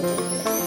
Música